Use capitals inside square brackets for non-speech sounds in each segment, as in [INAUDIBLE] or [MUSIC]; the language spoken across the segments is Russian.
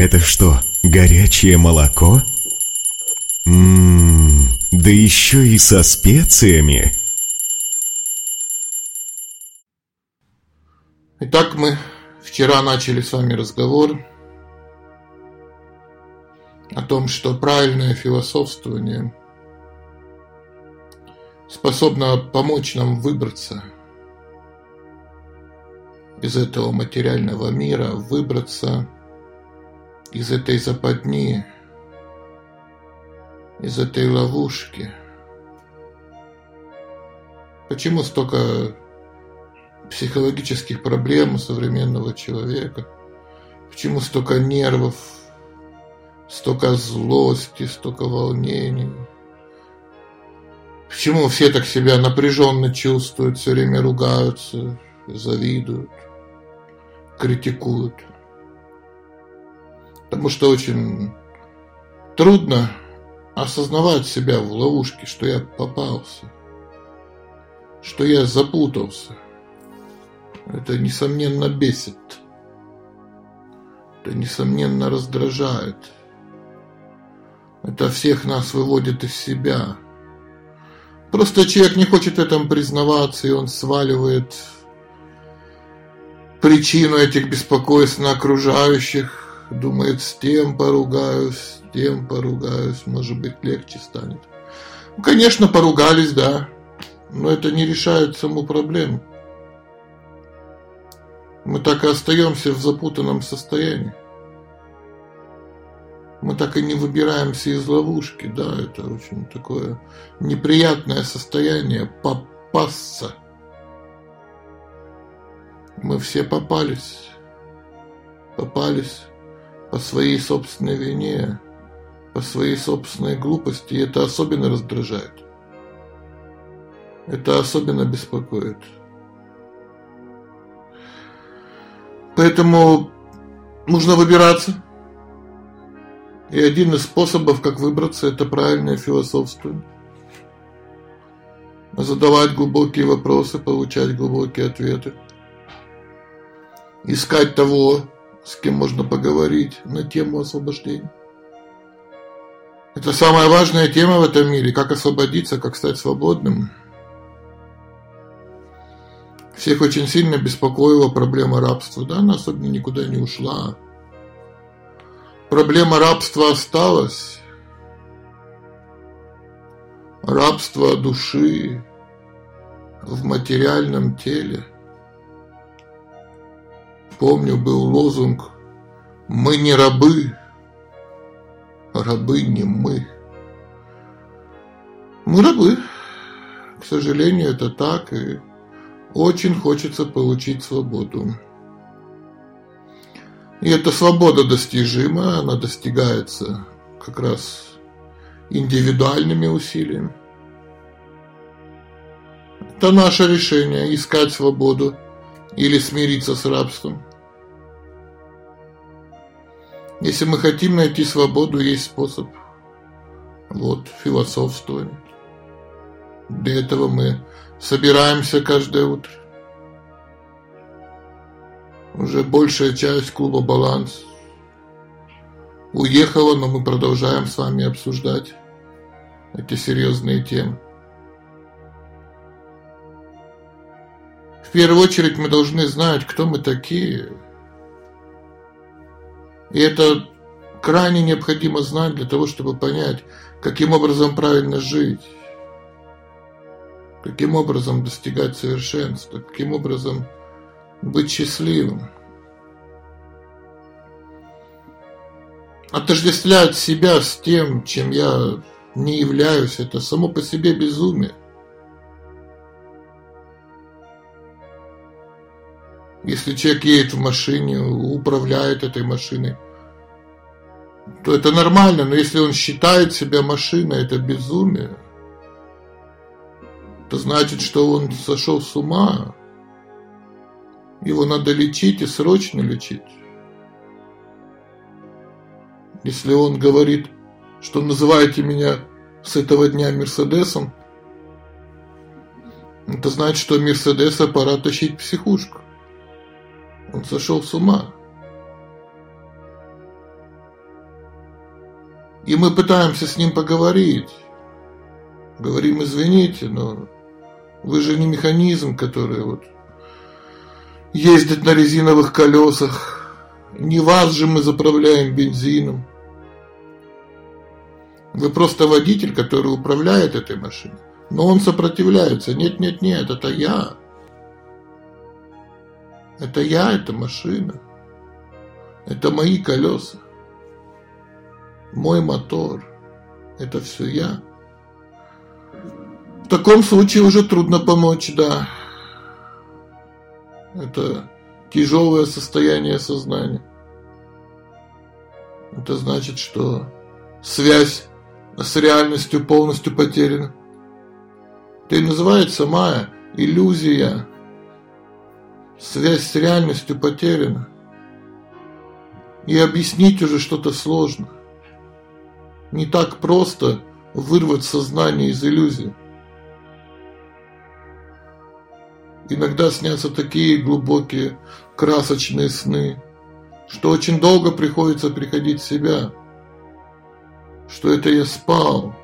Это что, горячее молоко? Ммм, да еще и со специями. Итак, мы вчера начали с вами разговор о том, что правильное философствование способно помочь нам выбраться из этого материального мира, выбраться из этой западни, из этой ловушки. Почему столько психологических проблем у современного человека? Почему столько нервов, столько злости, столько волнений? Почему все так себя напряженно чувствуют, все время ругаются, завидуют, критикуют? Потому что очень трудно осознавать себя в ловушке, что я попался, что я запутался. Это, несомненно, бесит. Это, несомненно, раздражает. Это всех нас выводит из себя. Просто человек не хочет этом признаваться, и он сваливает причину этих беспокойств на окружающих, думает, с тем поругаюсь, с тем поругаюсь, может быть, легче станет. Ну, конечно, поругались, да, но это не решает саму проблему. Мы так и остаемся в запутанном состоянии. Мы так и не выбираемся из ловушки, да, это очень такое неприятное состояние попасться. Мы все попались, попались по своей собственной вине, по своей собственной глупости, и это особенно раздражает. Это особенно беспокоит. Поэтому нужно выбираться. И один из способов, как выбраться, это правильное философствование. Задавать глубокие вопросы, получать глубокие ответы. Искать того, с кем можно поговорить на тему освобождения. Это самая важная тема в этом мире, как освободиться, как стать свободным. Всех очень сильно беспокоила проблема рабства, да, она особенно никуда не ушла. Проблема рабства осталась. Рабство души в материальном теле – Помню, был лозунг «Мы не рабы, рабы не мы». Мы рабы. К сожалению, это так, и очень хочется получить свободу. И эта свобода достижима, она достигается как раз индивидуальными усилиями. Это наше решение – искать свободу или смириться с рабством – если мы хотим найти свободу, есть способ. Вот, философствование. Для этого мы собираемся каждое утро. Уже большая часть клуба «Баланс» уехала, но мы продолжаем с вами обсуждать эти серьезные темы. В первую очередь мы должны знать, кто мы такие – и это крайне необходимо знать для того, чтобы понять, каким образом правильно жить, каким образом достигать совершенства, каким образом быть счастливым. Отождествлять себя с тем, чем я не являюсь, это само по себе безумие. Если человек едет в машине, управляет этой машиной, то это нормально, но если он считает себя машиной, это безумие. Это значит, что он сошел с ума. Его надо лечить и срочно лечить. Если он говорит, что называете меня с этого дня Мерседесом, это значит, что Мерседеса пора тащить психушку. Он сошел с ума. И мы пытаемся с ним поговорить. Говорим, извините, но вы же не механизм, который вот ездит на резиновых колесах. Не вас же мы заправляем бензином. Вы просто водитель, который управляет этой машиной. Но он сопротивляется. Нет, нет, нет, это я. Это я, это машина. Это мои колеса. Мой мотор. Это все я. В таком случае уже трудно помочь, да. Это тяжелое состояние сознания. Это значит, что связь с реальностью полностью потеряна. Это и называется майя, иллюзия. Связь с реальностью потеряна. И объяснить уже что-то сложно. Не так просто вырвать сознание из иллюзии. Иногда снятся такие глубокие, красочные сны, что очень долго приходится приходить в себя, что это я спал.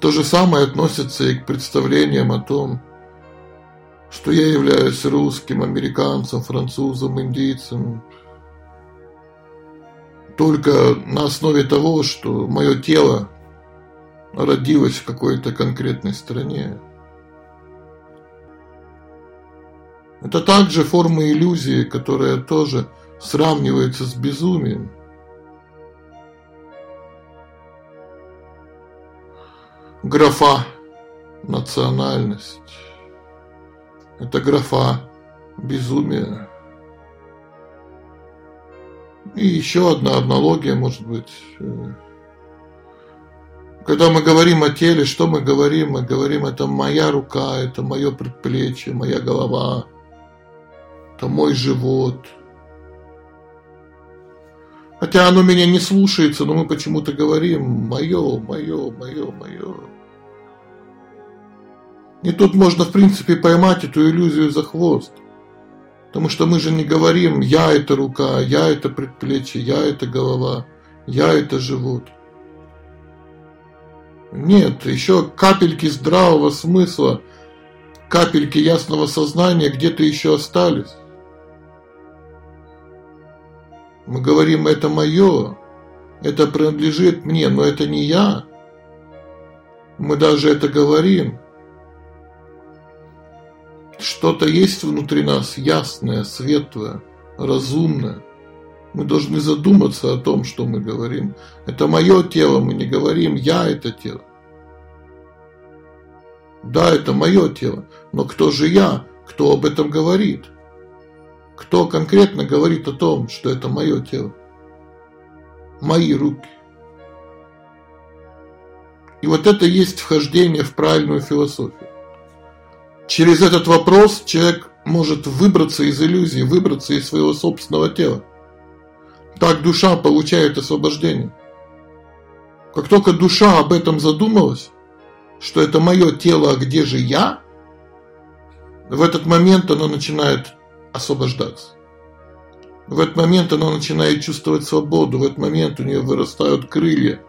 То же самое относится и к представлениям о том, что я являюсь русским, американцем, французом, индийцем. Только на основе того, что мое тело родилась в какой-то конкретной стране. Это также форма иллюзии, которая тоже сравнивается с безумием. Графа национальность. Это графа безумия. И еще одна аналогия, может быть, э, когда мы говорим о теле, что мы говорим? Мы говорим, это моя рука, это мое предплечье, моя голова, это мой живот. Хотя оно меня не слушается, но мы почему-то говорим мое, мое, мое, мое. И тут можно, в принципе, поймать эту иллюзию за хвост. Потому что мы же не говорим «я – это рука», «я – это предплечье», «я – это голова», «я – это живот». Нет, еще капельки здравого смысла, капельки ясного сознания где-то еще остались. Мы говорим, это мое, это принадлежит мне, но это не я. Мы даже это говорим. Что-то есть внутри нас ясное, светлое, разумное. Мы должны задуматься о том, что мы говорим. Это мое тело, мы не говорим «я это тело». Да, это мое тело, но кто же я, кто об этом говорит? Кто конкретно говорит о том, что это мое тело? Мои руки. И вот это есть вхождение в правильную философию. Через этот вопрос человек может выбраться из иллюзии, выбраться из своего собственного тела. Так душа получает освобождение. Как только душа об этом задумалась, что это мое тело, а где же я, в этот момент оно начинает освобождаться. В этот момент она начинает чувствовать свободу, в этот момент у нее вырастают крылья.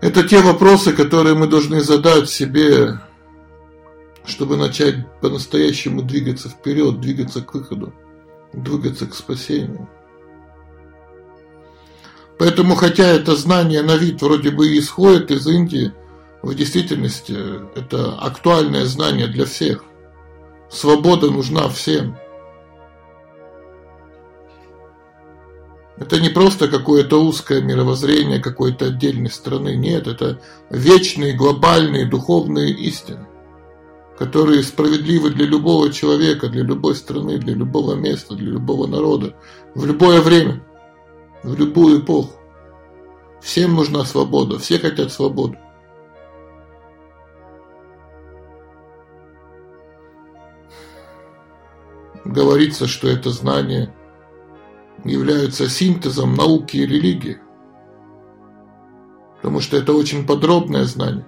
Это те вопросы, которые мы должны задать себе, чтобы начать по-настоящему двигаться вперед, двигаться к выходу двигаться к спасению. Поэтому, хотя это знание на вид вроде бы исходит из Индии, в действительности это актуальное знание для всех. Свобода нужна всем. Это не просто какое-то узкое мировоззрение какой-то отдельной страны. Нет, это вечные, глобальные, духовные истины которые справедливы для любого человека, для любой страны, для любого места, для любого народа, в любое время, в любую эпоху. Всем нужна свобода, все хотят свободы. Говорится, что это знание является синтезом науки и религии, потому что это очень подробное знание.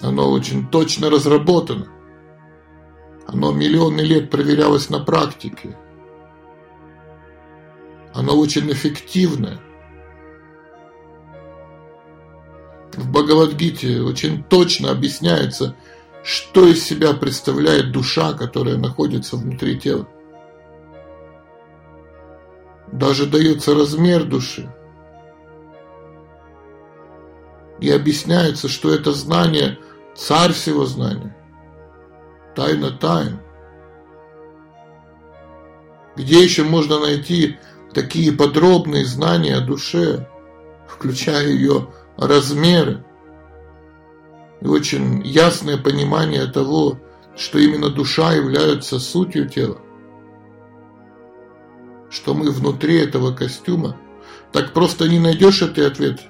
Оно очень точно разработано. Оно миллионы лет проверялось на практике. Оно очень эффективное. В Бхагавадгите очень точно объясняется, что из себя представляет душа, которая находится внутри тела. Даже дается размер души. И объясняется, что это знание – царь всего знания. Тайна тайн. Где еще можно найти такие подробные знания о душе, включая ее размеры и очень ясное понимание того, что именно душа является сутью тела, что мы внутри этого костюма, так просто не найдешь этот ответ.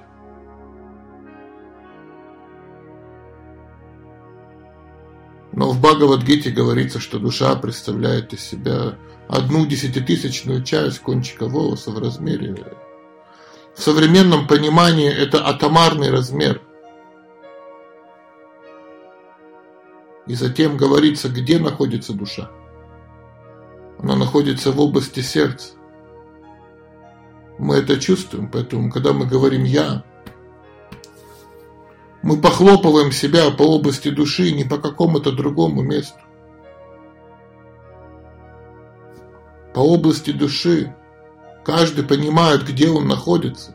Но в Бхагавадгите говорится, что душа представляет из себя одну десятитысячную часть кончика волоса в размере. В современном понимании это атомарный размер. И затем говорится, где находится душа. Она находится в области сердца. Мы это чувствуем, поэтому, когда мы говорим «я», мы похлопываем себя по области души не по какому-то другому месту. По области души. Каждый понимает, где он находится.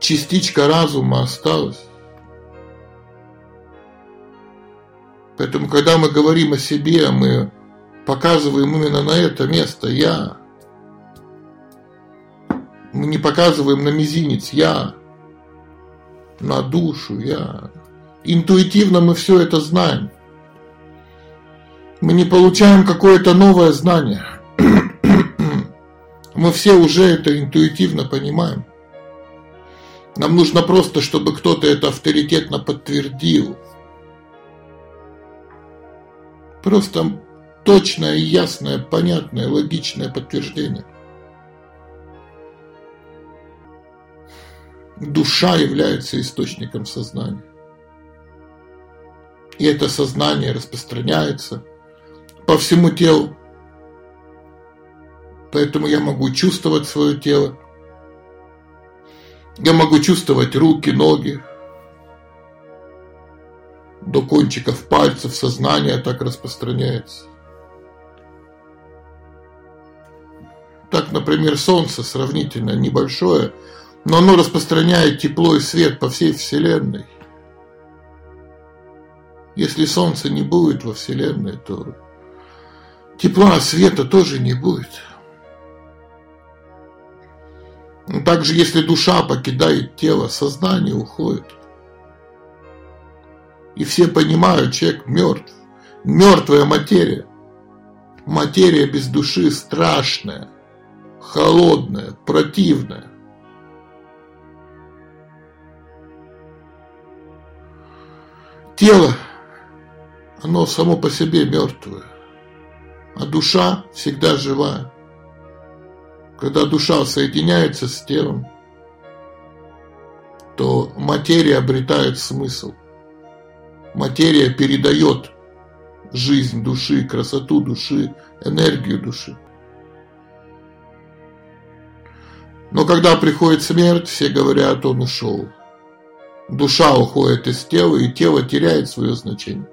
Частичка разума осталась. Поэтому, когда мы говорим о себе, мы показываем именно на это место «я». Мы не показываем на мизинец «я» на душу, я... Интуитивно мы все это знаем. Мы не получаем какое-то новое знание. [CLEARS THROAT] Мы все уже это интуитивно понимаем. Нам нужно просто, чтобы кто-то это авторитетно подтвердил. Просто точное, ясное, понятное, логичное подтверждение. душа является источником сознания. И это сознание распространяется по всему телу. Поэтому я могу чувствовать свое тело. Я могу чувствовать руки, ноги. До кончиков пальцев сознание так распространяется. Например, Солнце сравнительно небольшое – но оно распространяет тепло и свет по всей Вселенной. Если Солнца не будет во Вселенной, то тепла, света тоже не будет. Также, если душа покидает тело, сознание уходит. И все понимают, человек мертв. Мертвая материя. Материя без души страшная, холодная, противная. Тело, оно само по себе мертвое, а душа всегда жива. Когда душа соединяется с телом, то материя обретает смысл. Материя передает жизнь души, красоту души, энергию души. Но когда приходит смерть, все говорят, он ушел. Душа уходит из тела, и тело теряет свое значение.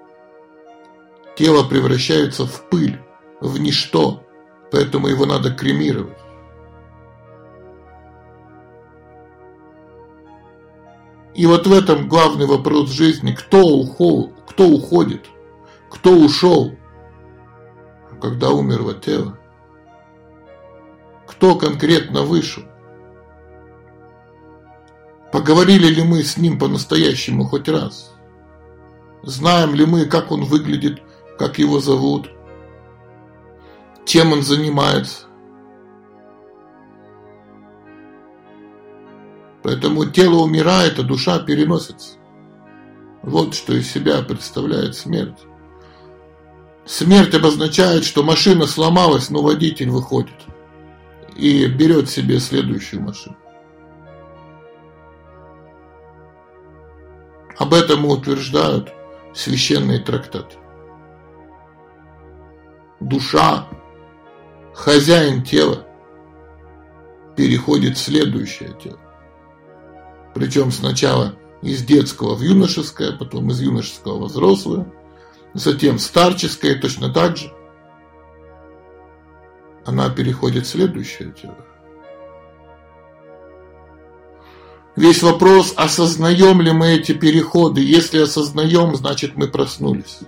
Тело превращается в пыль, в ничто, поэтому его надо кремировать. И вот в этом главный вопрос жизни, кто, ухол, кто уходит, кто ушел, когда умерло тело, кто конкретно вышел. Поговорили ли мы с ним по-настоящему хоть раз? Знаем ли мы, как он выглядит, как его зовут, чем он занимается? Поэтому тело умирает, а душа переносится. Вот что из себя представляет смерть. Смерть обозначает, что машина сломалась, но водитель выходит и берет себе следующую машину. Об этом утверждают священные трактаты. душа, хозяин тела, переходит в следующее тело. Причем сначала из детского в юношеское, потом из юношеского в взрослое, затем в старческое точно так же. Она переходит в следующее тело. Весь вопрос, осознаем ли мы эти переходы. Если осознаем, значит мы проснулись.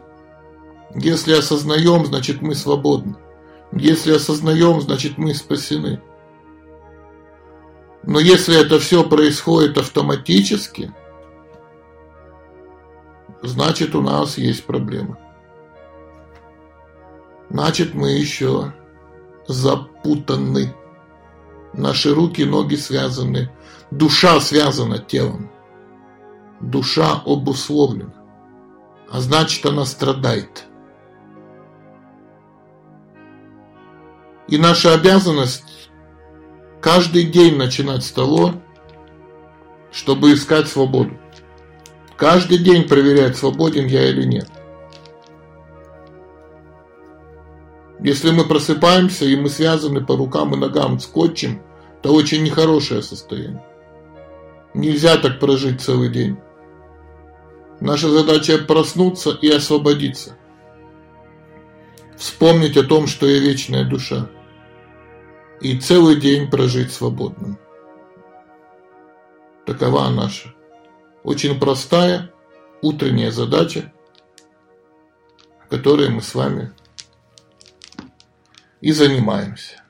Если осознаем, значит мы свободны. Если осознаем, значит мы спасены. Но если это все происходит автоматически, значит у нас есть проблема. Значит мы еще запутаны. Наши руки, ноги связаны. Душа связана телом. Душа обусловлена. А значит она страдает. И наша обязанность каждый день начинать с того, чтобы искать свободу. Каждый день проверять, свободен я или нет. Если мы просыпаемся и мы связаны по рукам и ногам скотчем, то очень нехорошее состояние. Нельзя так прожить целый день. Наша задача проснуться и освободиться. Вспомнить о том, что я вечная душа. И целый день прожить свободным. Такова наша очень простая утренняя задача, которой мы с вами и занимаемся.